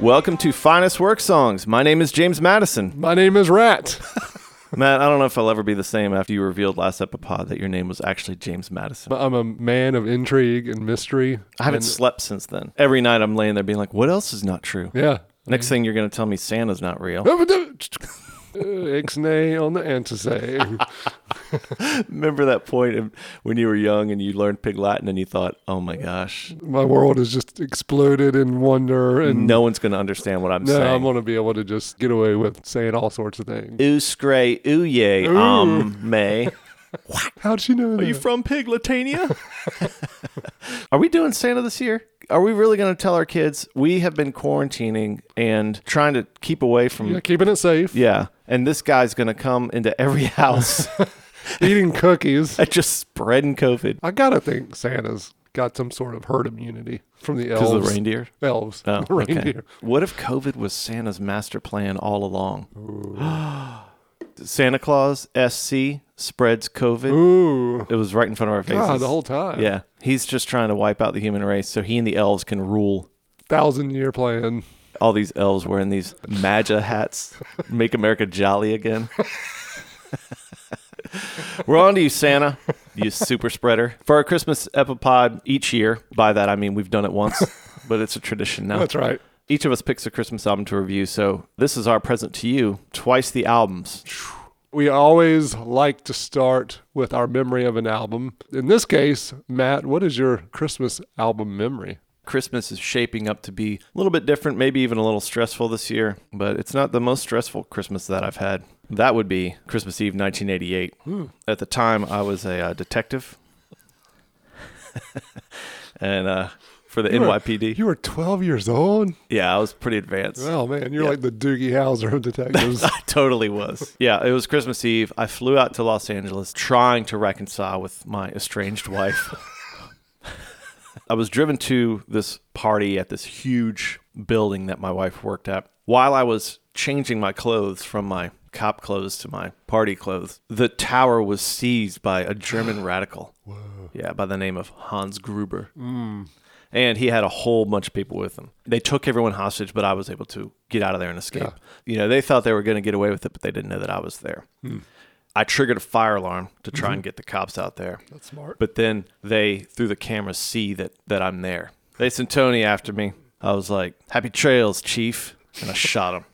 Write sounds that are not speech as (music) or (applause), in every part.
Welcome to Finest Work Songs. My name is James Madison. My name is Rat. (laughs) Matt, I don't know if I'll ever be the same after you revealed last Epipod that your name was actually James Madison. I'm a man of intrigue and mystery. I haven't And- slept since then. Every night I'm laying there being like, what else is not true? Yeah. Next thing you're going to tell me Santa's not real. (laughs) Ixnay on the antizay. (laughs) (laughs) Remember that point of when you were young and you learned Pig Latin and you thought, oh my gosh, My world has just exploded in wonder, and no one's going to understand what I'm now I'm going to be able to just get away with saying all sorts of things. Ooh, scray, ooh, yay, um, may. (laughs) How'd you know Are you from Pig Latania? (laughs) Are we doing Santa this year? Are we really going to tell our kids we have been quarantining and trying to keep away from yeah, keeping it safe. Yeah. And this guy's going to come into every house (laughs) Eating cookies. (laughs) and just spreading COVID I gotta think Santa's got some sort of herd immunity from the because elves. of the reindeer. Elves. Oh, (laughs) The okay. reindeer. What if COVID was Santa's master plan all along? (gasps) Santa Claus SC spreads COVID. Ooh. It was right in front of our faces. God, the whole time. yeah. He's just trying to wipe out the human race so he and the elves can rule. Thousand year plan. All these elves wearing these MAGA hats. Make America jolly again. We're on to you, Santa, you super spreader. For our Christmas epipod each year, by that I mean we've done it once, (laughs) but it's a tradition now. That's right. Each of us picks a Christmas album to review, so this is our present to you. Twice the albums. We always like to start with our memory of an album. In this case, Matt, what is your Christmas album memory? Christmas is shaping up to be a little bit different, maybe even a little stressful this year, but it's not the most stressful Christmas that I've had. That would be Christmas Eve 1988. At the time, I was a uh, detective. (laughs) and uh, for the You were- NYPD. You were 12 years old? yeah, I was pretty advanced. Oh, man, you're Yeah. like the Doogie Howser of detectives. (laughs) I totally was. Yeah, it was Christmas Eve. I flew out to Los Angeles trying to reconcile with my estranged wife. (laughs) I was driven to this party at this huge building that my wife worked at. While I was changing my clothes from my cop clothes to my party clothes, the tower was seized by a German (gasps) radical. Yeah, by the name of Hans Gruber. Mm. And he had a whole bunch of people with him. They took everyone hostage, but I was able to get out of there and escape. Yeah. You know, they thought they were going to get away with it, but they didn't know that I was there. Hmm. I triggered a fire alarm to try and mm-hmm. get the cops out there. That's smart. But then they, through the camera, see that, that I'm there. They sent Tony after me. I was like, Happy trails, Chief. And I shot him.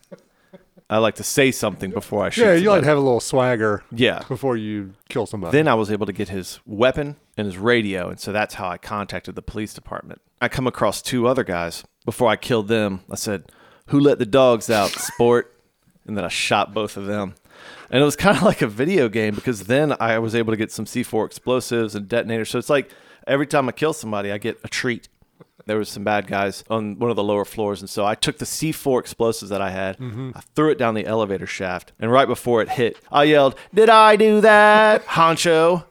I like to say something before I shoot. yeah, you like to have a little swagger Yeah. before you kill somebody. Then I was able to get his weapon and his radio, and so that's how I contacted the police department. I come across two other guys. Before I killed them, I said, "Who let the dogs out, (laughs) sport?" And then I shot both of them. And it was kind of like a video game because then I was able to get some C4 explosives and detonators. So it's like every time I kill somebody, I get a treat. There was some bad guys on one of the lower floors, and so I took the C4 explosives that I had, mm-hmm. I threw it down the elevator shaft, and right before it hit, I yelled, "Did I do that, (laughs) Honcho?"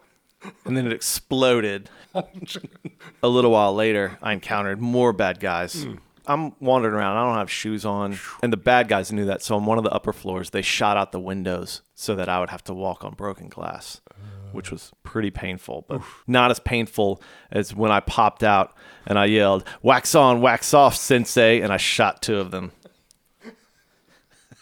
And then it exploded. (laughs) a little while later, I encountered more bad guys. Hmm. I'm wandering around. I don't have shoes on. And the bad guys knew that. So on one of the upper floors, they shot out the windows so that I would have to walk on broken glass, uh-huh. Which was pretty painful, but not as painful as when I popped out and I yelled, Wax on, wax off, sensei. And I shot two of them.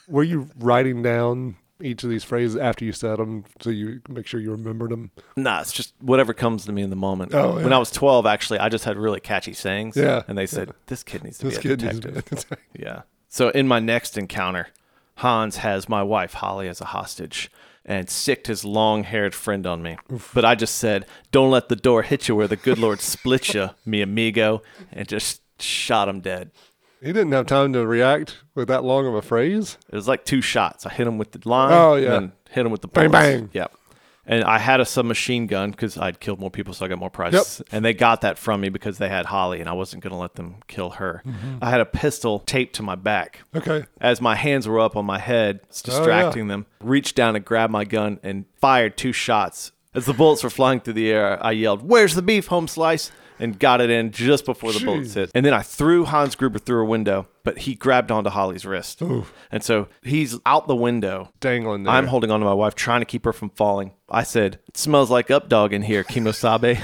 Were you writing down each of these phrases after you said them so you make sure you remembered them? Nah, it's just whatever comes to me in the moment. Oh, When. I was 12, actually, I just had really catchy sayings. Yeah. And they said, this kid needs to This be a kid needs detective. to Yeah. So in my next encounter, Hans has my wife Holly as a hostage and sicked his long-haired friend on me. But I just said, "Don't let the door hit you where the good Lord splits (laughs) you, mi amigo," and just shot him dead. He didn't have time to react with that long of a phrase. It was like two shots. I hit him with the line. Oh, yeah. And hit him with the Bang, bang. Yep. And I had a submachine gun because I'd killed more people, so I got more prizes. And they got that from me because they had Holly, and I wasn't going to let them kill her. Mm-hmm. I had a pistol taped to my back. Okay. As my hands were up on my head, it's Oh, yeah. distracting them, reached down and grabbed my gun and fired two shots. As the bullets were flying through the air, I yelled, Where's the beef, home slice? And got it in just before the bullets hit. And then I threw Hans Gruber through a window, but he grabbed onto Holly's wrist. And so he's out the window. Dangling there. I'm holding onto my wife, trying to keep her from falling. I said, It smells like up dog in here, Kimosabe.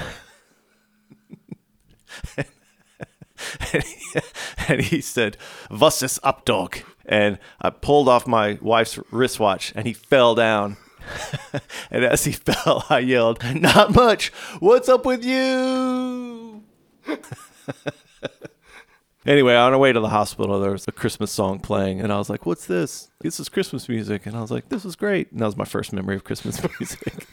and, (laughs) he, and he said, "Was ist up, dog?" And I pulled off my wife's wristwatch, and he fell down. (laughs) and as he fell, I yelled, "Not much. What's up with you?" (laughs) Anyway, on our way to the hospital, there was a Christmas song playing, and I was like, "What's this? This is Christmas music." And I was like, "This is great." And that was my first memory of Christmas (laughs) music.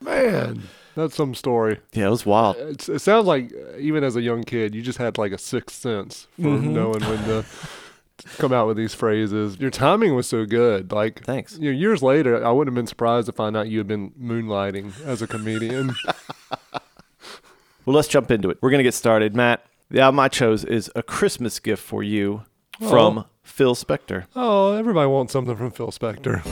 Man, that's some story. yeah, it was wild. It's, it sounds like even as a young kid, you just had like a sixth sense for Mm-hmm. knowing when to come out with these phrases. Your timing was so good. Like, Thanks. You know, years later, I wouldn't have been surprised to find out you had been moonlighting as a comedian. (laughs) Well, let's jump into it. We're gonna get started, Matt. The album I chose is "A Christmas Gift for You" oh. from Oh. Phil Spector. oh, everybody wants something from Phil Spector.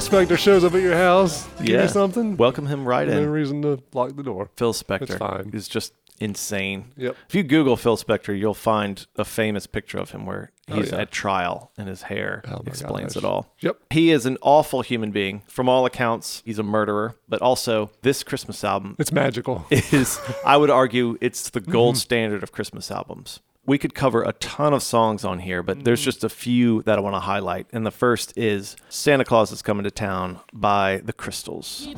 Phil Spector shows up at your house. Give Yeah. you something. Welcome him right in. no in. reason to lock the door. Phil Spector fine. is just insane. Yep. If you Google Phil Spector, you'll find a famous picture of him where Oh, he's yeah. at trial and his hair Oh, my explains gosh. it all. Yep. He is an awful human being. From all accounts, he's a murderer. But also, this Christmas album It's magical. is, I would argue, it's the gold Mm-hmm. standard of Christmas albums. We could cover a ton of songs on here, but there's Mm-hmm. just a few that I want to highlight. And the first is Santa Claus is Coming to Town by the Crystals.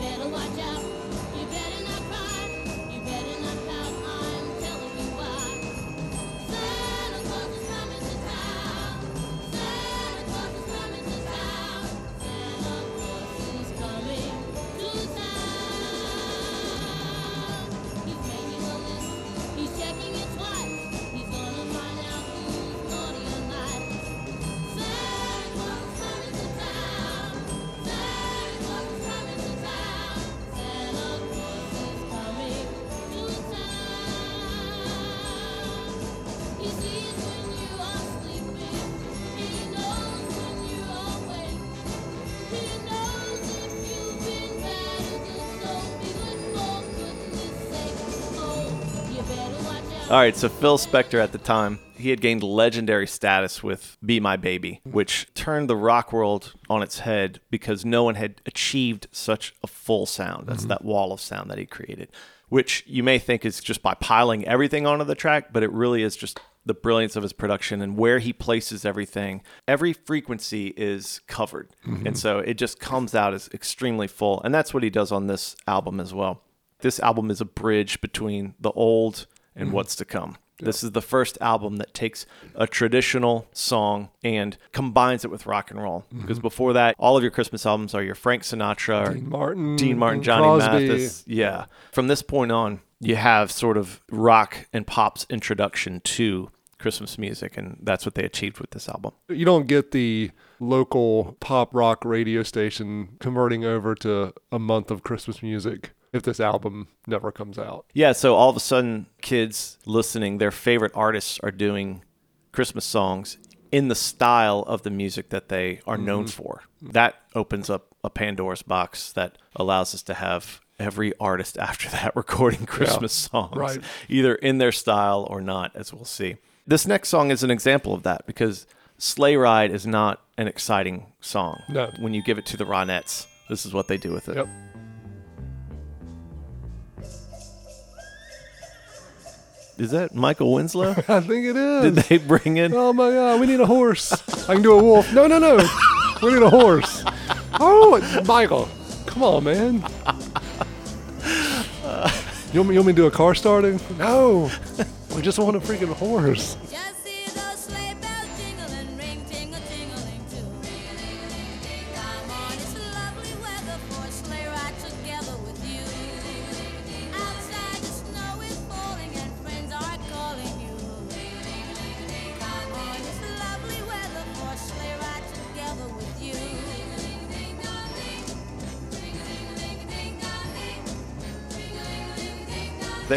All right, so Phil Spector at the time, he had gained legendary status with Be My Baby, which turned the rock world on its head because no one had achieved such a full sound. That's mm-hmm. that wall of sound that he created, which you may think is just by piling everything onto the track, but it really is just the brilliance of his production and where he places everything. Every frequency is covered. Mm-hmm. And so it just comes out as extremely full. And that's what he does on this album as well. This album is a bridge between the old and mm-hmm. what's to come. This is the first album that takes a traditional song and combines it with rock and roll. Mm-hmm. Because before that, all of your Christmas albums are your Frank Sinatra, or Dean Martin, Dean Martin, Johnny Crosby. Mathis. Yeah. From this point on, you have sort of rock and pop's introduction to Christmas music, and that's what they achieved with this album. You don't get the local pop rock radio station converting over to a month of Christmas music if this album never comes out. Yeah, so all of a sudden, kids listening, their favorite artists are doing Christmas songs in the style of the music that they are known mm-hmm. for. That opens up a Pandora's box that allows us to have every artist (laughs) after that recording Christmas songs, right. either in their style or not, as we'll see. This next song is an example of that because Sleigh Ride is not an exciting song. No. When you give it to the Ronettes, this is what they do with it. Yep. Is that Michael Winslow? (laughs) I think it is. Did they bring in? Oh my god, we need a horse. I can do a wolf. No, no, no. (laughs) We need a horse. Oh, Michael. Come on, man. (laughs) You want me, you want me to do a car starting? No. We just want a freaking horse.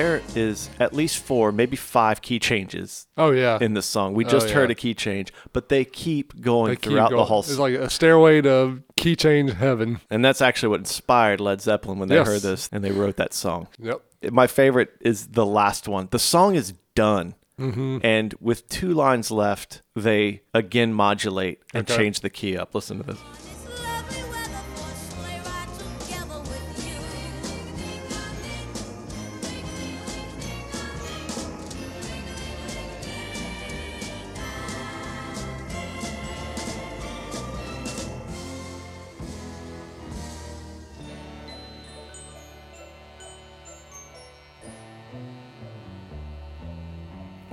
There is at least four, maybe five key changes Oh yeah. in this song. We just yeah. heard a key change, but they keep going They keep throughout the going. whole It's like a stairway to key change heaven. And that's actually what inspired Led Zeppelin when they Yes. heard this and they wrote that song. Yep. My favorite is the last one. The song is done. Mm-hmm. And with two lines left, they again modulate and Okay. change the key up. Listen to this.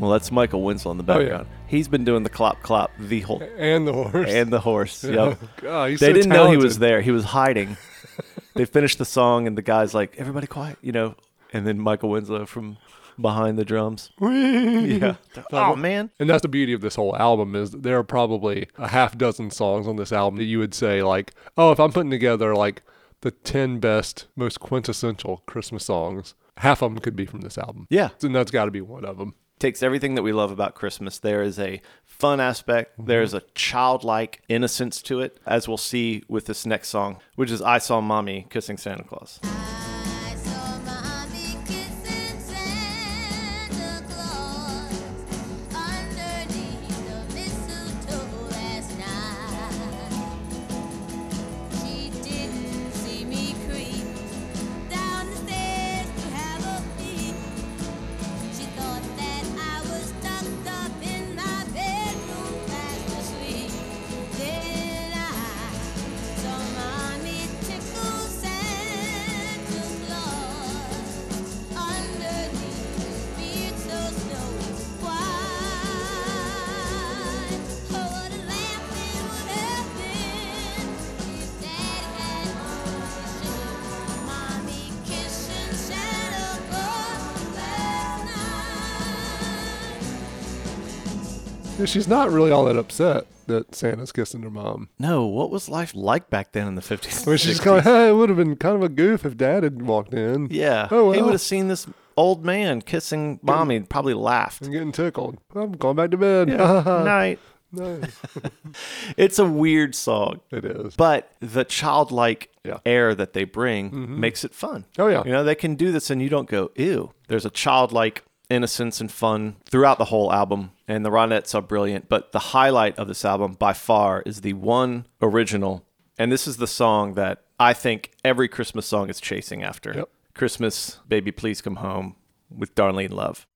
Well, that's Michael Winslow in the Oh, yeah. background. He's been doing the clop clop the whole And the horse. and the horse. (laughs) Yep. God, he's They so didn't know he was talented. there. He was hiding. (laughs) they finished the song and the guy's like, "Everybody quiet," you know. And then Michael Winslow from behind the drums. (laughs) Yeah. oh, oh man. And that's the beauty of this whole album is that there are probably a half dozen songs on this album that you would say like, oh, if I'm putting together like the 10 best, most quintessential Christmas songs, half of them could be from this album. Yeah. And that's got to be one of them. Takes everything that we love about Christmas. There is a fun aspect, mm-hmm. there's a childlike innocence to it, as we'll see with this next song, which is I Saw Mommy Kissing Santa Claus. She's not really all that upset that Santa's kissing her mom. No, what was life like back then in the 50s? I mean, she's 60s? kind of, hey, it would have been kind of a goof if dad had walked in. Yeah. Oh, He would have seen this old man kissing mommy and probably laughed. I'm getting tickled. I'm going back to bed. (laughs) Night. no, (laughs) It's a weird song. it is. But the childlike Yeah. Mm-hmm. air that they bring makes it fun. Oh, yeah. You know, they can do this and you don't go, ew. There's a childlike innocence and fun throughout the whole album. And the Ronettes are brilliant. But the highlight of this album by far is the one original. And this is the song that I think every Christmas song is chasing after. Yep. Christmas, Baby Please Come Home with Darlene Love.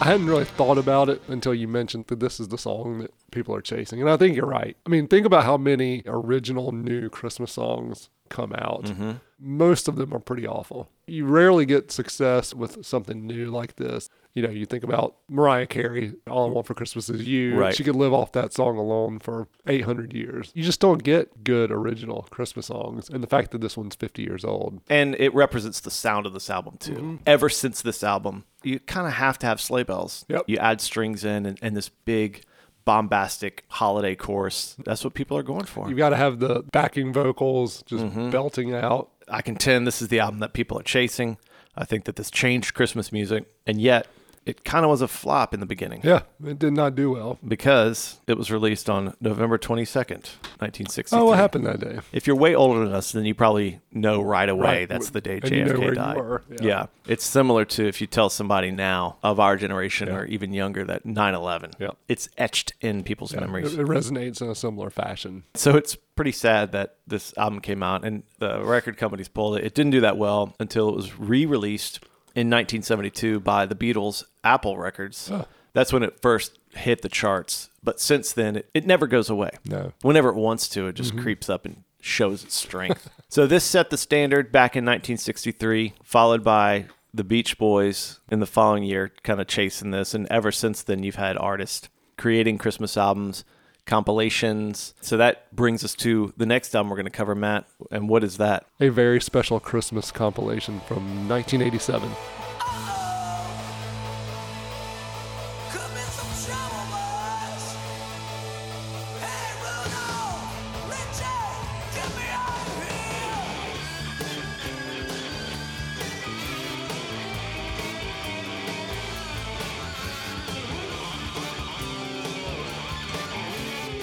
I hadn't really thought about it until you mentioned that this is the song that people are chasing. And I think you're right. I mean, think about how many original new Christmas songs come out. Mm-hmm. Most of them are pretty awful. You rarely get success with something new like this. You know, you think about Mariah Carey, All I Want for Christmas Is You. Right. She could live off that song alone for 800 years. You just don't get good original Christmas songs. And the fact that this one's 50 years old. And it represents the sound of this album too. Mm-hmm. Ever since this album, you kind of have to have sleigh bells. Yep. You add strings in and, and this big bombastic holiday chorus. That's what people are going for. You've got to have the backing vocals just Mm-hmm. belting out. I contend this is the album that people are chasing. I think that this changed Christmas music, and yet it kind of was a flop in the beginning Yeah, it did not do well. because it was released on November 22nd, 1960. Oh, what happened that day? If you're way older than us, then you probably know right away Right. that's the day And JFK you know died. Yeah. Yeah. it's similar to if you tell somebody now of our generation or even younger that 9/11. Yeah. it's etched in people's It, memories. it resonates in a similar fashion. So it's pretty sad that this album came out and the record companies pulled it. It didn't do that well until it was re-released in 1972 by the Beatles, Apple Records. That's when it first hit the charts. But since then, it, it never goes away. No. Whenever it wants to, it just mm-hmm. creeps up and shows its strength. (laughs) so this set the standard back in 1963, followed by the Beach Boys in the following year, kind of chasing this. And ever since then, you've had artists creating Christmas albums, compilations. So that brings us to the next album we're going to cover, Matt. And what is that? A very special Christmas compilation from 1987.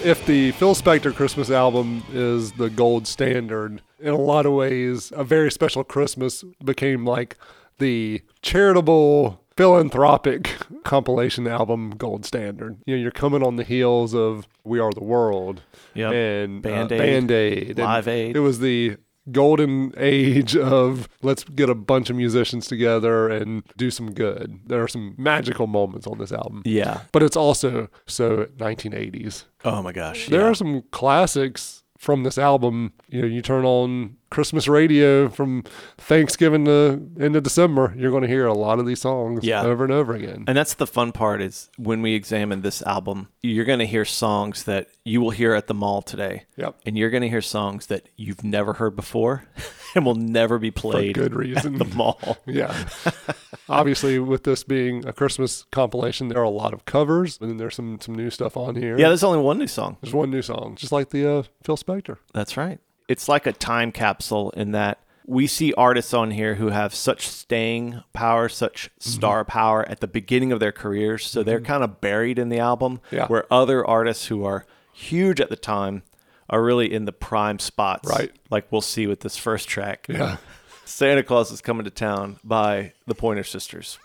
If the Phil Spector Christmas album is the gold standard, in a lot of ways, a very special Christmas became like the charitable philanthropic (laughs) compilation album gold standard. You know, you're coming on the heels of We Are the World Yep. and uh, Band-Aid, Band-Aid, and Live Aid. It was the golden age of let's get a bunch of musicians together and do some good. There are some magical moments on this album. Yeah. But it's also so 1980s. Oh my gosh. There yeah. are some classics from this album. You know, you turn on Christmas radio from Thanksgiving to end of December, you're going to hear a lot of these songs Yeah. over and over again. And that's the fun part is when we examine this album, you're going to hear songs that you will hear at the mall today. Yep. And you're going to hear songs that you've never heard before (laughs) and will never be played For good reason. at the mall. (laughs) yeah. Obviously, with this being a Christmas compilation, there are a lot of covers, and then there's some some new stuff on here. Yeah, there's only one new song. There's one new song, just like the uh, Phil Spector. That's right. It's like a time capsule in that we see artists on here who have such staying power, such Mm-hmm. star power at the beginning of their careers. So they're kind of buried in the album, Yeah. where other artists who are huge at the time are really in the prime spots. Right. Like we'll see with this first track. Yeah. (laughs) Santa Claus is Coming to Town by the Pointer Sisters.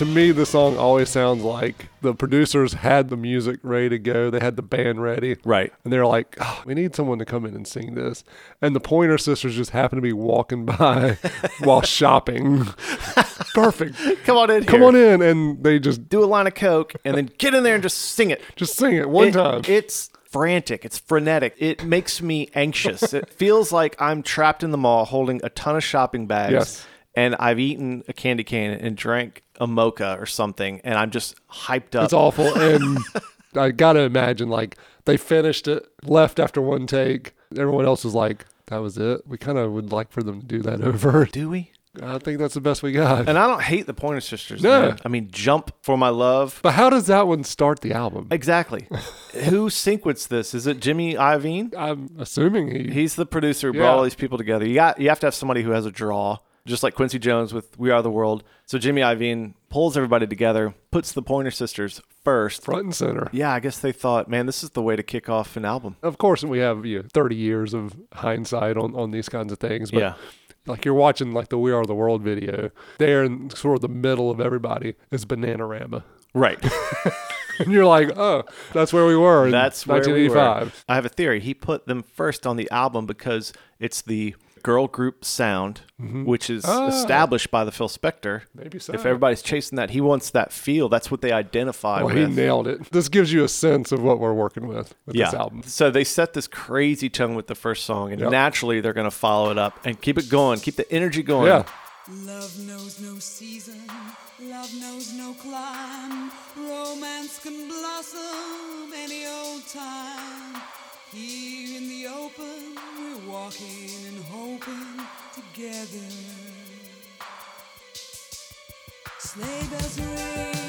To me, the song always sounds like the producers had the music ready to go. They had the band ready. Right. And they're like, oh, we need someone to come in and sing this. And the Pointer Sisters just happen to be walking by (laughs) while shopping. Perfect. (laughs) Come on in Come on in. And they just Do a line of coke and then get in there and just sing it. just sing it one It- time. It's frantic. It's frenetic. It makes me anxious. it feels like I'm trapped in the mall holding a ton of shopping bags. Yes. And I've eaten a candy cane and drank a mocha or something, and I'm just hyped up. It's awful. And I got to imagine, like, they finished it, left after one take. Everyone else was like, that was it. We kind of would like for them to do that (laughs) over. Do we? I think that's the best we got. And I don't hate the Pointer Sisters. No. man. I mean, Jump for My Love. But how does that one start the album? Exactly. (laughs) Who sequenced this? Is it Jimmy Iovine? I'm assuming he. He's the producer who Yeah. brought all these people together. You got you have to have somebody who has a draw, just like Quincy Jones with We Are the World. So Jimmy Iovine pulls everybody together, puts the Pointer Sisters first. front and center. Yeah, I guess they thought, man, this is the way to kick off an album. Of course, we have you know, 30 years of hindsight on, on these kinds of things. But Yeah. like you're watching like the We Are the World video, there in sort of the middle of everybody is Bananarama. Right. (laughs) And you're like, oh, that's where we were in That's where we were. 1985. I have a theory. He put them first on the album because it's the girl group sound, which is Ah. established by the Phil Spector. Maybe so. If everybody's chasing that, he wants that feel. That's what they identify Well, he nailed it. This gives you a sense of what we're working with with yeah. this album. So they set this crazy tone with the first song, and Yep. naturally they're going to follow it up and keep it going, keep the energy going. Yeah. Love knows no season, love knows no clime. Romance can blossom any old time. Here in the open, we're walking and hoping together. Sleigh bells ring,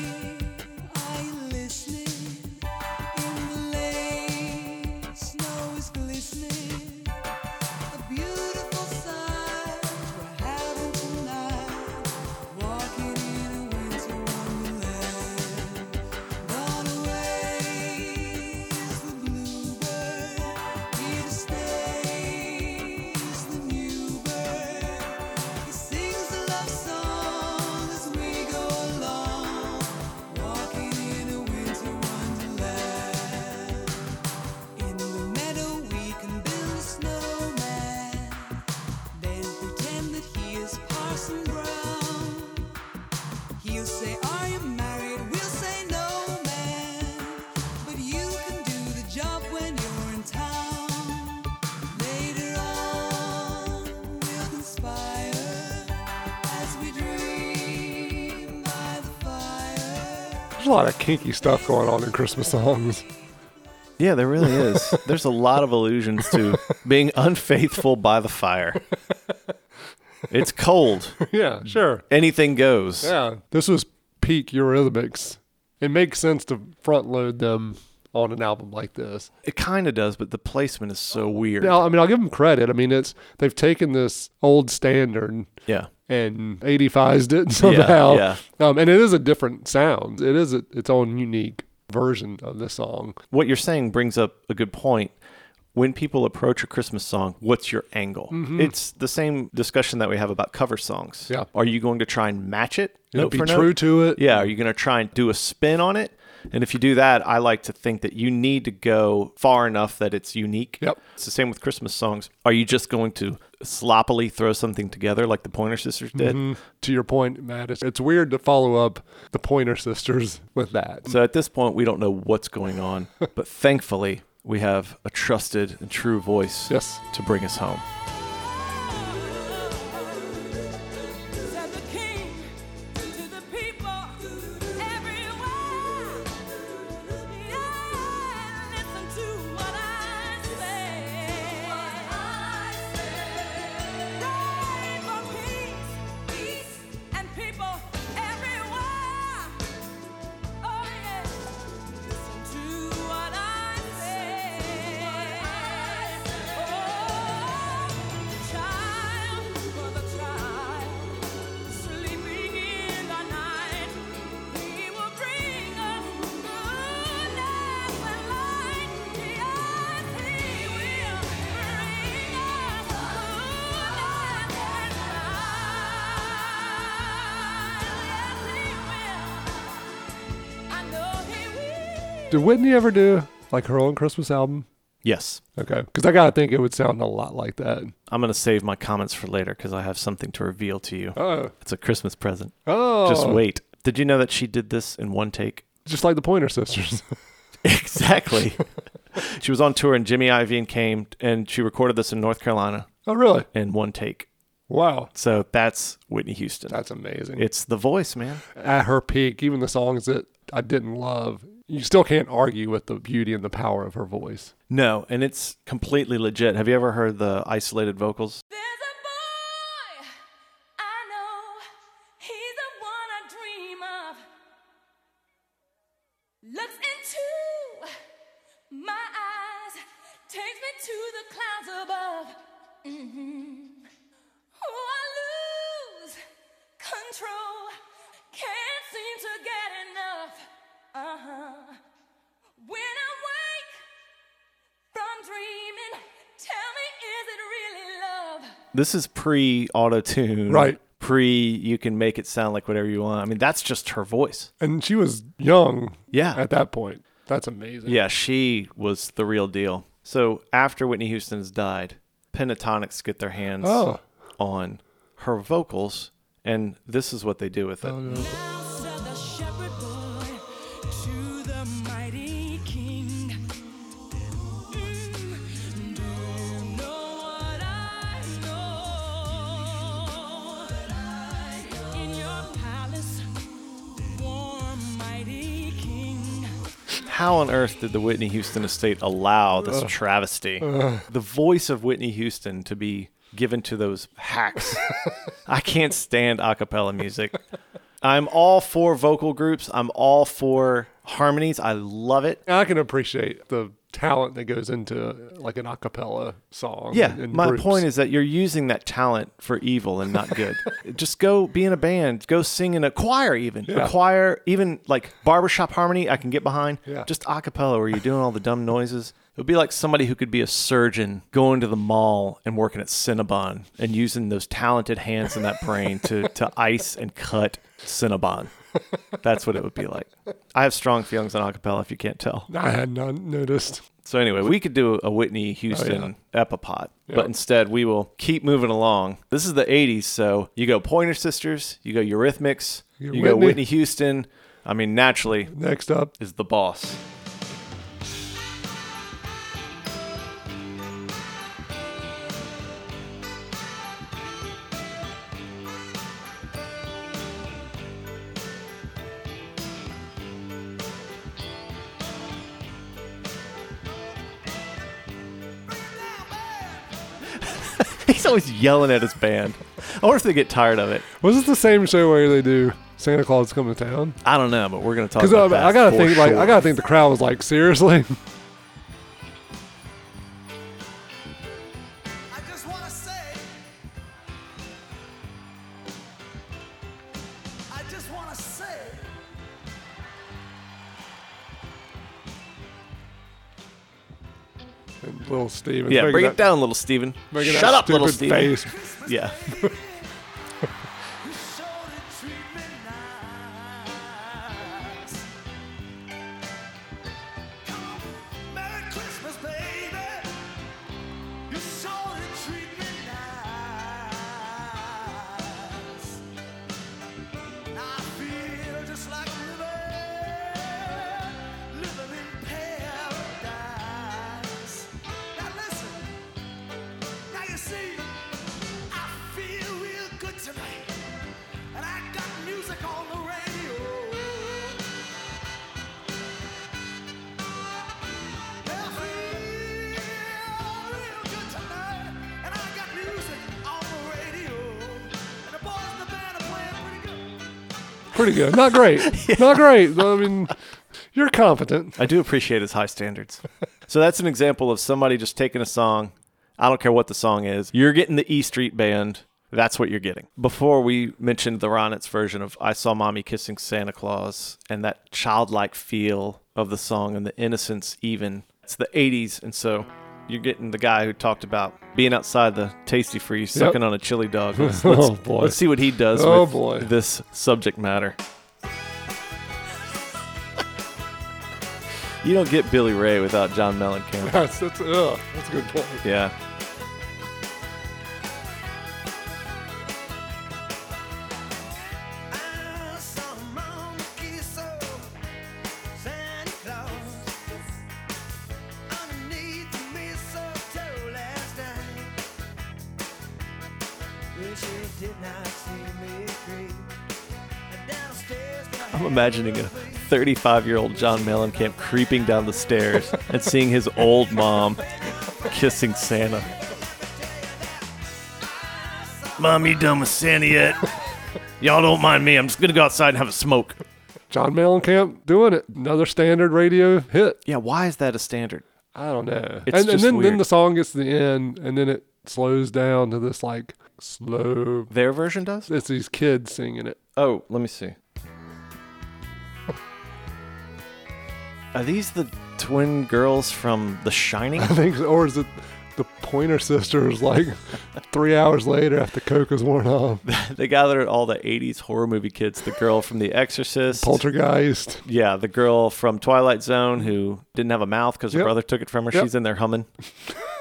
There's a lot of kinky stuff going on in Christmas songs. Yeah, there really is. (laughs) There's a lot of allusions to being unfaithful by the fire. It's cold. (laughs) yeah, sure. Anything goes. Yeah. This was peak Eurythmics. It makes sense to front load them on an album like this. It kind of does, but the placement is so weird. Now, I mean, I'll give them credit. I mean, it's they've taken this old standard Yeah. and 85'd it (laughs) somehow. yeah. Um, and it is a different sound. It is a, its own unique version of the song. What you're saying brings up a good point. When people approach a Christmas song, what's your angle? It's the same discussion that we have about cover songs. Yeah. Are you going to try and match it? Note be for note? true to it. Yeah. Are you going to try and do a spin on it? And if you do that, I like to think that you need to go far enough that it's unique. Yep. It's the same with Christmas songs. Are you just going to sloppily throw something together like the Pointer Sisters did? Mhm. To your point, Matt, it's, it's weird to follow up the Pointer Sisters with that. So at this point, we don't know what's going on, (laughs) but thankfully, we have a trusted and true voice Yes. to bring us home. Whitney ever do like her own Christmas album? Yes. Okay. Because I got to think it would sound a lot like that. I'm going to save my comments for later because I have something to reveal to you. Oh. It's a Christmas present. Oh. Just wait. Did you know that she did this in one take? Just like the Pointer Sisters. (laughs) exactly. (laughs) she was on tour, and Jimmy Iovine came, and she recorded this in North Carolina Oh, really? in one take. Wow. So that's Whitney Houston. That's amazing. it's the voice, man. At her peak, even the songs that I didn't love, you still can't argue with the beauty and the power of her voice. No, and it's completely legit. Have you ever heard the isolated vocals? There's This is pre auto tune. Right. Pre, you can make it sound like whatever you want. I mean, that's just her voice. And she was young Yeah. at that point. That's amazing. Yeah, she was the real deal. So after Whitney Houston's died, Pentatonix get their hands Oh. on her vocals, and this is what they do with it. Oh, Now How on earth did the Whitney Houston estate allow this travesty? The voice of Whitney Houston to be given to those hacks. (laughs) I can't stand a cappella music. I'm all for vocal groups. I'm all for harmonies. I love it. I can appreciate the talent that goes into like an a cappella song. Yeah, and my groups. point is that you're using that talent for evil and not good. (laughs) Just go be in a band, go sing in a choir, even Yeah. a choir, even like barbershop harmony. I can get behind. Yeah. Just a cappella where you're doing all the dumb noises. It would be like somebody who could be a surgeon going to the mall and working at Cinnabon and using those talented hands and that brain to to ice and cut Cinnabon. That's what it would be like. I have strong feelings on a cappella if you can't tell. (laughs) I had not noticed. So anyway, we could do a Whitney oh, Houston epipod, Yeah. but instead we will keep moving along. This is the '80s, so you go Pointer Sisters, you go Eurythmics, You you, go go Whitney. Whitney Houston. I mean, naturally Next up, is the boss. Always yelling at his band. I wonder if they get tired of it. was it the same show where they do Santa Claus is coming to town? I don't know, but we're gonna talk Because about uh, that. I gotta for think like I gotta think the crowd was like seriously. (laughs) I just want to say, little Steven. Yeah, bring it down, little Steven. Shut up, little Steven. face. (laughs) Yeah. (laughs) Pretty good. Not great. (laughs) Not great. I mean, you're competent. I do appreciate his high standards. so that's an example of somebody just taking a song. I don't care what the song is. You're getting the E Street Band. That's what you're getting. Before we mentioned the Ronettes version of I Saw Mommy Kissing Santa Claus and that childlike feel of the song and the innocence, even. It's the 80s. And so you're getting the guy who talked about being outside the Tastee Freez, sucking on a chili dog. Let's, (laughs) let's- Oh, boy. let's see what he does Oh, with boy. this subject matter. You don't get Billy Ray without John Mellencamp. That's that's ugh, that's a good point. Yeah. Imagining a 35 year old John Mellencamp creeping down the stairs and seeing his old mom kissing Santa. Mom, you done with Santa yet? Y'all don't mind me. I'm just gonna go outside and have a smoke. John Mellencamp doing it. Another standard radio hit. Yeah, why is that a standard? I don't know. It's and, and just then, then weird. the song gets to the end, and then it slows down to this like slow. Their version does? It's these kids singing it. Oh, let me see. Are these the twin girls from The Shining? (laughs) I think, so. or is it the Pointer Sisters? Like three hours later, after Coke is worn off, (laughs) they gathered all the 80s horror movie kids. The girl from The Exorcist. Poltergeist. Yeah, the girl from Twilight Zone who didn't have a mouth because her Yep. brother took it from her. Yep. She's in there humming.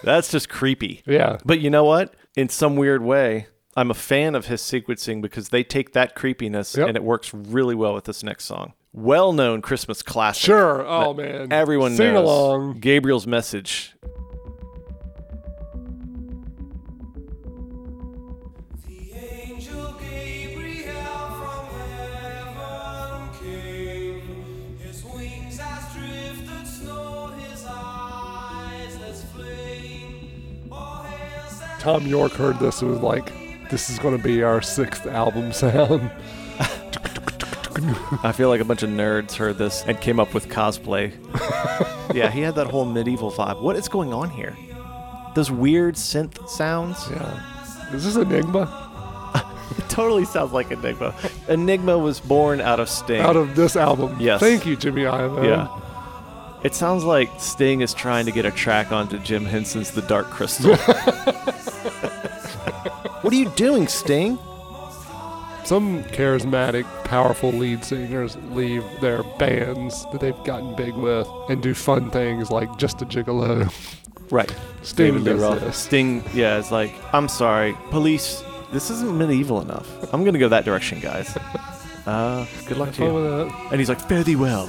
That's just creepy. Yeah, But you know what? In some weird way, I'm a fan of his sequencing because they take that creepiness Yep. and it works really well with this next song. Well known Christmas classic. sure. Oh man, Everyone sing knows. along. Gabriel's message. The angel Gabriel from heaven came. His wings as drifted snow, his eyes as flame. Oh, hail Thom Yorke heard this and was like, "This is going to be our sixth album sound." (laughs) (laughs) I feel like a bunch of nerds heard this and came up with cosplay. (laughs) yeah, he had that whole medieval vibe. What is going on here? Those weird synth sounds? Yeah, is this Enigma? It (laughs) totally sounds like Enigma. Enigma was born out of Sting. Out of this album. Yes. Thank you, Jimmy Iovine. yeah. It sounds like Sting is trying to get a track onto Jim Henson's The Dark Crystal. what are you doing, Sting? Some charismatic, powerful lead singers leave their bands that they've gotten big with and do fun things like Just a Gigolo. (laughs) Right. Sting David Lee does Roth. this. Sting, yeah, it's like, I'm sorry, police, this isn't medieval enough. I'm going to go that direction, guys. (laughs) Uh, good luck to you. with that. And he's like, fare thee well.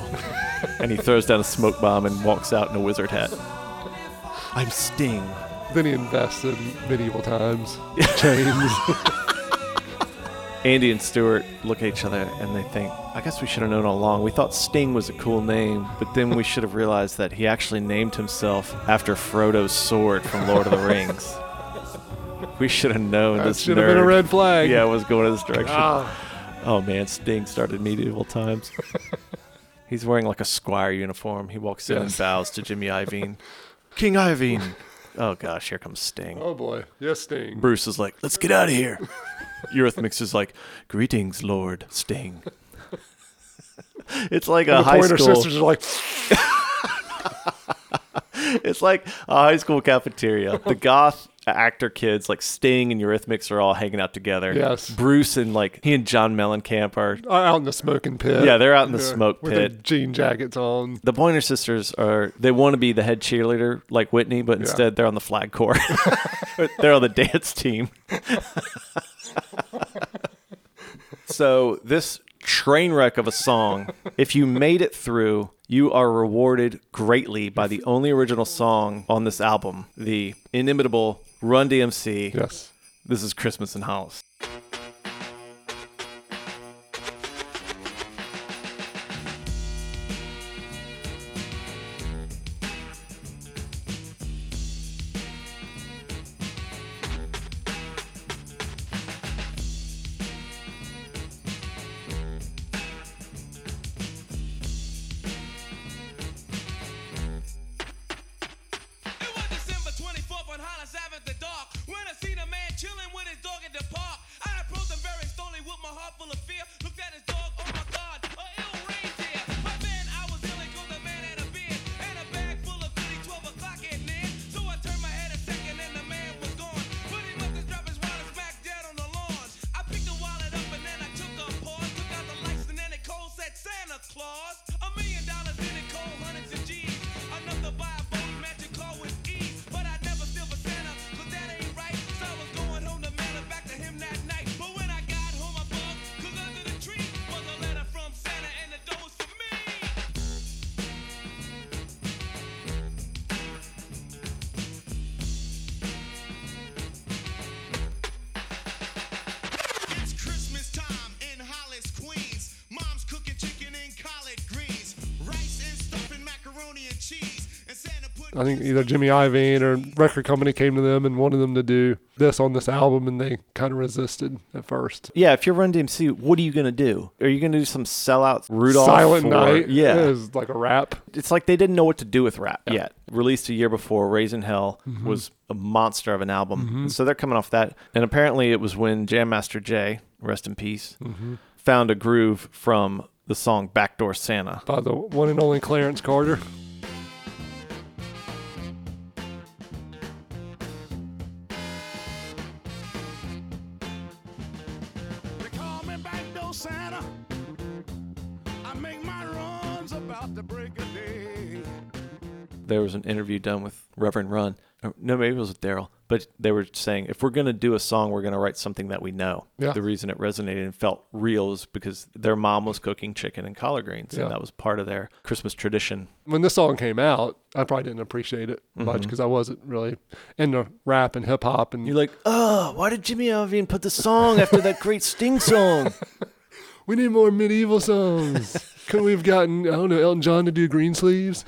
(laughs) and he throws down a smoke bomb and walks out in a wizard hat. I'm Sting. Then he invests in medieval times. Chains. Andy and Stuart look at each other and they think, I guess we should have known all along. We thought Sting was a cool name, but then we should have realized that he actually named himself after Frodo's sword from Lord of the Rings. (laughs) We should have known that this should have been a red flag. Yeah, was going in this direction. Ah, Oh man, Sting started medieval times. (laughs) He's wearing like a squire uniform. He walks in and bows to Jimmy Iovine. (laughs) King Iovine. Oh gosh, here comes Sting. oh boy. Yes, Sting. Bruce is like, let's get out of here. Eurythmics is like, greetings, Lord Sting. it's like a the high school. Sisters are like, (laughs) It's like a high school cafeteria. The goth actor kids like Sting and Eurythmics are all hanging out together. Yes. Bruce and like he and John Mellencamp are. out in the smoking pit. Yeah, they're out in the smoke with pit. jean jackets on. The Pointer Sisters are. They want to be the head cheerleader like Whitney, but instead they're on the flag corps. (laughs) they're on the dance team. (laughs) so this train wreck of a song, if you made it through, you are rewarded greatly by the only original song on this album, the inimitable Run DMC. Yes. This is Christmas in Hollis. I think either Jimmy Iovine or record company came to them and wanted them to do this on this album, and they kind of resisted at first. Yeah, if you're Run DMC, what are you gonna do? Are you gonna do some sellout Rudolph? Silent or- Night, Yeah, is like a rap. it's like they didn't know what to do with rap yet. Released a year before, Raising Hell mm-hmm. was a monster of an album. Mm-hmm. And so they're coming off that. And apparently it was when Jam Master Jay, rest in peace, mm-hmm. found a groove from the song Backdoor Santa. by the one and only Clarence Carter. There was an interview done with Reverend Run. Uh, no, maybe it was with Daryl. But they were saying if we're going to do a song, we're going to write something that we know. Yeah. The reason it resonated and felt real is because their mom was cooking chicken and collard greens. Yeah. And that was part of their Christmas tradition. When this song came out, I probably didn't appreciate it mm-hmm. much because I wasn't really into rap and hip hop. And You're like, oh, why did Jimmy Iovine put the song after that great Sting song? (laughs) we need more medieval songs. Couldn't we have gotten, I don't know, Elton John to do Greensleeves?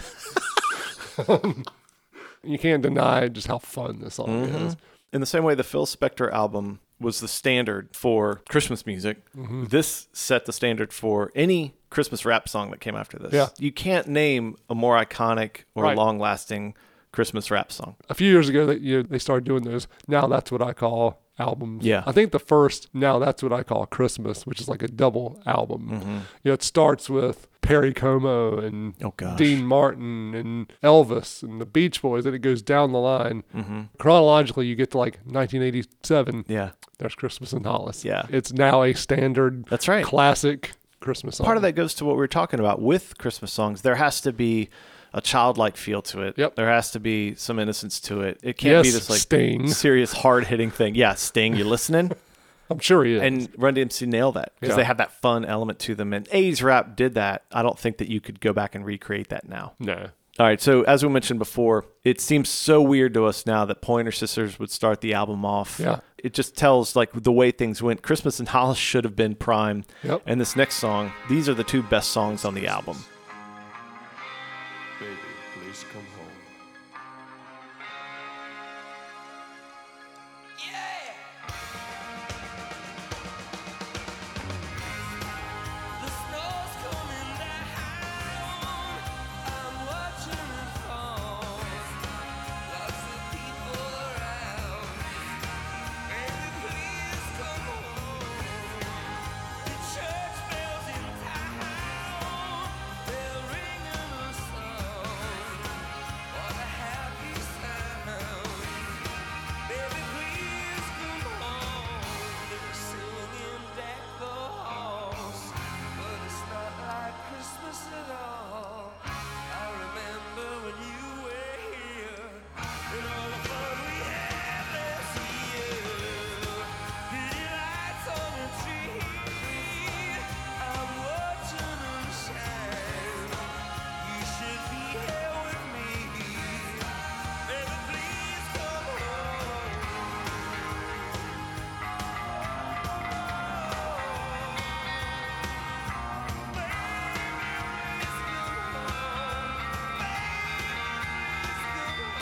(laughs) you can't deny just how fun this song mm-hmm. is. In the same way, the Phil Spector album was the standard for Christmas music. Mm-hmm. This set the standard for any Christmas rap song that came after this. Yeah. You can't name a more iconic or Right. long lasting Christmas rap song. A few years ago, that you they started doing those. Now that's what I call albums. Yeah. I think the first now that's what I call Christmas, which is like a double album. Mm-hmm. You know, it starts with Perry Como and Oh. Dean Martin and Elvis and the Beach Boys, and it goes down the line. Mm-hmm. Chronologically, you get to like 1987. Yeah. There's Christmas in Hollis. Yeah. It's now a standard That's right. classic Christmas song. Part of that goes to what we were talking about with Christmas songs. There has to be a childlike feel to it. Yep. There has to be some innocence to it. It can't be this like Sting. serious, hard hitting thing. Yeah, Sting, you listening? (laughs) I'm sure he is. and Run DMC nailed that because Yeah. they have that fun element to them. And A's rap did that. I don't think that you could go back and recreate that now. no. All right, so as we mentioned before, it seems so weird to us now that Pointer Sisters would start the album off. Yeah. It just tells like the way things went. Christmas and Hollis should have been prime. Yep. And this next song, these are the two best songs on the album.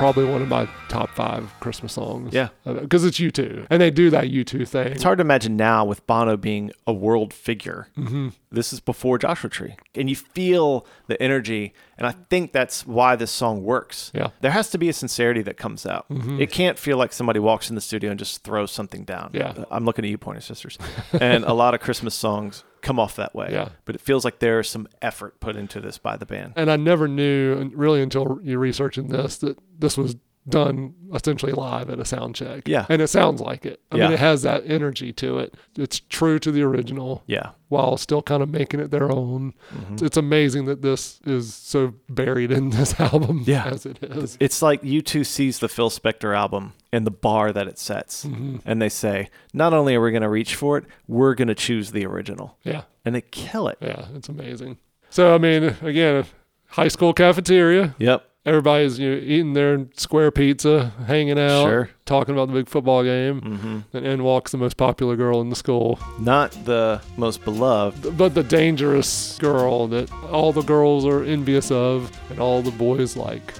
Probably one of my top five Christmas songs. Yeah. Because it's U2. And they do that U2 thing. It's hard to imagine now with Bono being a world figure. Mm-hmm. This is before Joshua Tree. And you feel the energy. And I think that's why this song works. Yeah. Mm-hmm. There has to be a sincerity that comes out. It can't feel like somebody walks in the studio and just throws something down. Yeah. I'm looking at you, Pointer Sisters. and a lot of Christmas songs come off that way. Yeah. But it feels like there's some effort put into this by the band. And I never knew, really until you researching this, that this was done essentially live at a sound check. Yeah. And it sounds like it. I mean, Yeah. it has that energy to it. It's true to the original Yeah. while still kind of making it their own. Mm-hmm. It's amazing that this is so buried in this (laughs) album Yeah. as it is. It's like U2 sees the Phil Spector album and the bar that it sets. Mm-hmm. And they say, not only are we going to reach for it, we're going to choose the original. Yeah. And they kill it. Yeah. It's amazing. So, I mean, again, high school cafeteria. Yep. Everybody's you know, eating their square pizza, hanging out, Sure. talking about the big football game. Mm-hmm. And in walks the most popular girl in the school, Not the most beloved. but the dangerous girl that all the girls are envious of and all the boys like.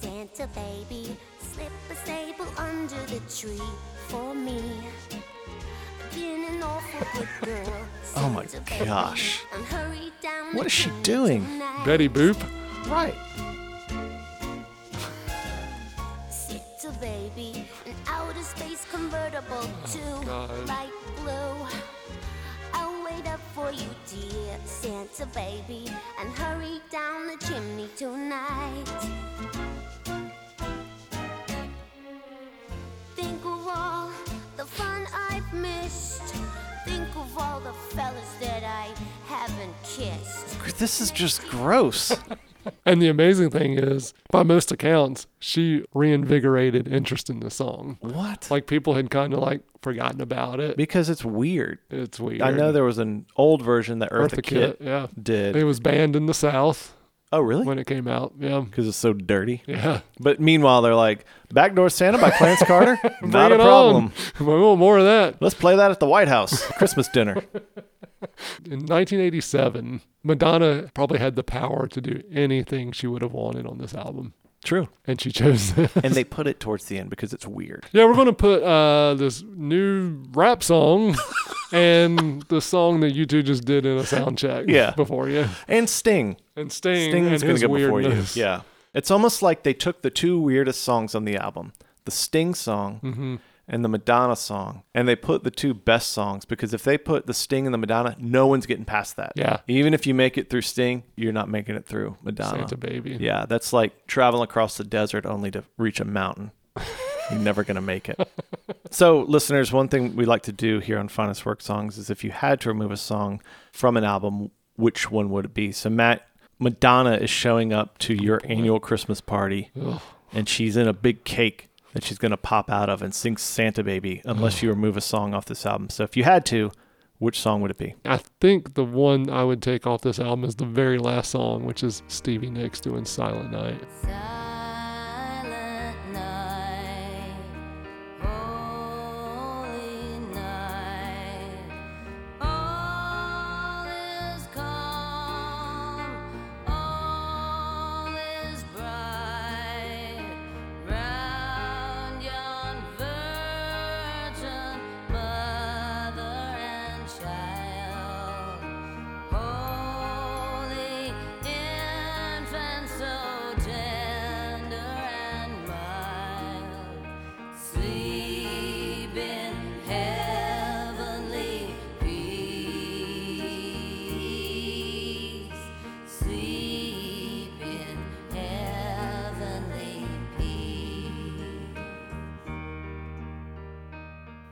Santa baby, slip a staple under the tree for me. Been an awful good girl. (laughs) Oh my Santa baby, gosh. and hurry down What the is she doing? Betty Boop. Right. Baby, an outer space convertible to Oh, God. light blue. I'll wait up for you, dear Santa baby, and hurry down the chimney tonight. Think of all the fun I've missed. Think of all the fellas that I haven't kissed. This is just gross. (laughs) (laughs) And the amazing thing is, by most accounts, she reinvigorated interest in the song. what? Like people had kind of like forgotten about it. because it's weird. It's weird. I know there was an old version that Eartha, Eartha Kitt, Kitt, yeah. did. It was banned in the South oh, really? when it came out. Yeah. Because it's so dirty. Yeah. But meanwhile, they're like, Backdoor Santa by Clarence Carter? (laughs) Not a problem. on. (laughs) We want more of that. Let's play that at the White House Christmas dinner. (laughs) In 1987, Madonna probably had the power to do anything she would have wanted on this album. True. And she chose this. And they put it towards the end because it's weird. Yeah, we're going to put uh, this new rap song and the song that U2 just did in a sound check (laughs) Yeah. before you. And Sting. And Sting, Sting is going to go before you. Yeah. It's almost like they took the two weirdest songs on the album the Sting song Mm-hmm. and the Madonna song, and they put the two best songs because if they put the Sting and the Madonna, no one's getting past that. Yeah. Even if you make it through Sting, you're not making it through Madonna. Santa Baby. Yeah, that's like traveling across the desert only to reach a mountain. You're never going to make it. (laughs) So, listeners, one thing we like to do here on Finest Work Songs is if you had to remove a song from an album, which one would it be? So, Matt, Madonna is showing up to oh, your annual Christmas party, Ugh. and she's in a big cake that she's going to pop out of and sing Santa Baby unless you remove a song off this album. So, if you had to, which song would it be? I think the one I would take off this album is the very last song, which is Stevie Nicks doing Silent Night. Silent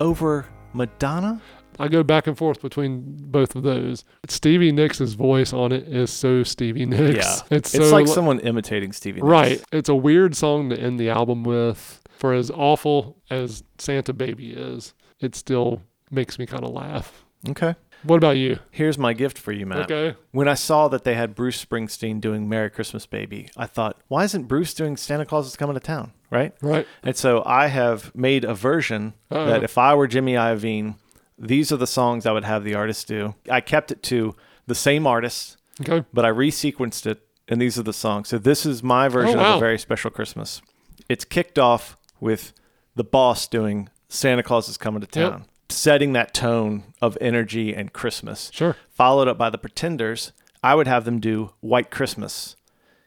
Over Madonna? I go back and forth between both of those. Stevie Nicks' voice on it is so Stevie Nicks. Yeah. It's, It's so like li- someone imitating Stevie Nicks. Right. It's a weird song to end the album with. For as awful as Santa Baby is, it still makes me kind of laugh. Okay. What about you? Here's my gift for you, Matt. Okay. When I saw that they had Bruce Springsteen doing Merry Christmas Baby, I thought, why isn't Bruce doing Santa Claus is Coming to Town? Right? Right. And so I have made a version Uh-oh. that if I were Jimmy Iovine, these are the songs I would have the artist do. I kept it to the same artist, Okay. but I resequenced it, and these are the songs. So this is my oh, version Oh, wow. of a very special Christmas. It's kicked off with the boss doing Santa Claus is Coming to Yep. Town, setting that tone of energy and Christmas Sure. followed up by the Pretenders, I would have them do White Christmas.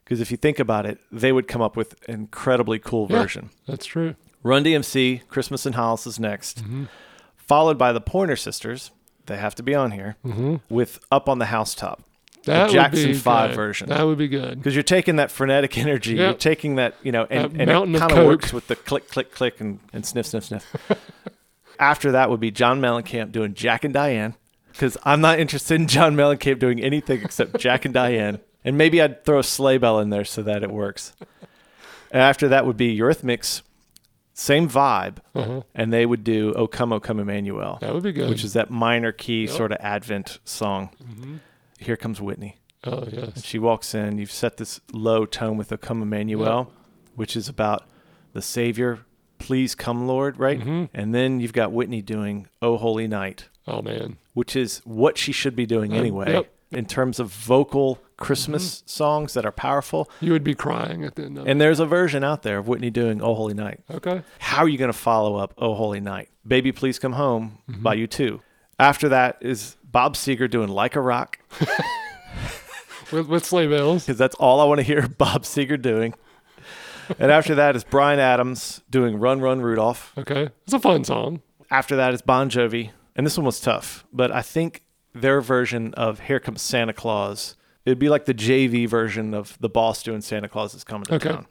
Because if you think about it, they would come up with an incredibly cool Yeah. version. That's true. Run DMC, Christmas in Hollis is next, Mm-hmm. followed by the Pointer Sisters. They have to be on here with Up on the Housetop. Mm-hmm. That Jackson 5 good. version. That would be good. Because you're taking that frenetic energy, you're taking that, you know, and, and it kind of works with the click, click, click, and, and sniff, sniff, sniff. (laughs) After that would be John Mellencamp doing Jack and Diane, because I'm not interested in John Mellencamp doing anything except Jack and Diane. And maybe I'd throw a sleigh bell in there so that it works. And after that would be Eurythmics, same vibe, Uh-huh. and they would do "O Come, O Come, Emmanuel," That would be good. which is that minor key Yep. Mm-hmm. sort of Advent song. Here comes Whitney. oh yes. She walks in. You've set this low tone with "O Come, Emmanuel," which is about the Savior. Please come, Lord, right? Mhm. And then you've got Whitney doing "O Holy Night," Oh man. which is what she should be doing Um, anyway yep. in terms of vocal Christmas mm-hmm. songs that are powerful. You would be crying at the end of And there's a version out there of Whitney doing "Oh Holy Night." Okay. How are you going to follow up "Oh Holy Night"? "Baby Please Come Home" mm-hmm. by U2. After that is Bob Seger doing "Like a Rock" (laughs) With, with sleigh bells. (laughs) because that's all I want to hear (laughs) Bob Seger doing. and after that is Bryan Adams doing "Run Run Rudolph." Okay. It's a fun song. After that is Bon Jovi, and this one was tough, but I think their version of "Here Comes Santa Claus" it'd be like the JV version of the boss doing "Santa Claus is Coming to Okay. Town."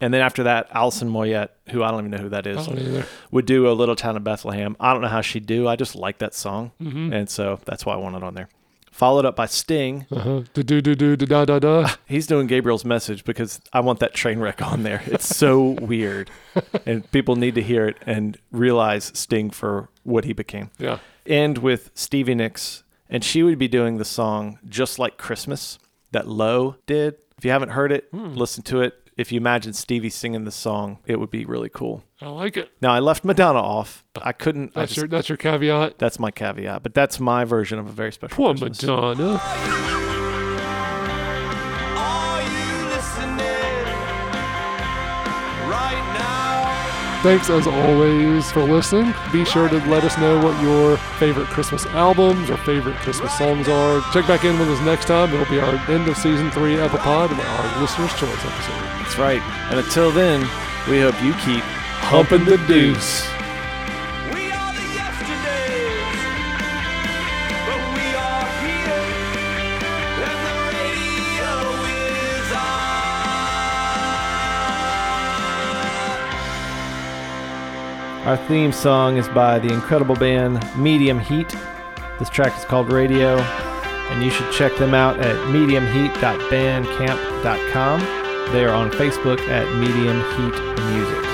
And then after that, Alison Moyet, who I don't even know who that is, I don't either. would do a little town of Bethlehem. I don't know how she'd do. I just like that song, Mm-hmm. and so that's why I want it on there. Followed up by Sting. Uh-huh. Do do do do da da da. (laughs) He's doing Gabriel's message because I want that train wreck on there. It's so (laughs) weird, and people need to hear it and realize Sting for what he became. Yeah. End with Stevie Nicks, and she would be doing the song "Just Like Christmas" that Low did. If you haven't heard it, Hmm. listen to it. If you imagine Stevie singing the song, it would be really cool. I like it. Now I left Madonna off. I couldn't. I That's just- your that's your caveat. That's my caveat, but that's my version of a very special Poor Christmas. Madonna. Thanks as always for listening. Be sure to let us know what your favorite Christmas albums or favorite Christmas songs are. Check back in with us next time. It'll be our end of season three Epipod, our listener's choice episode. That's right. And until then, we hope you keep humping the deuce. Our theme song is by the incredible band Medium Heat. This track is called Radio, and you should check them out at mediumheat.bandcamp.com. They are on Facebook at Medium Heat Music.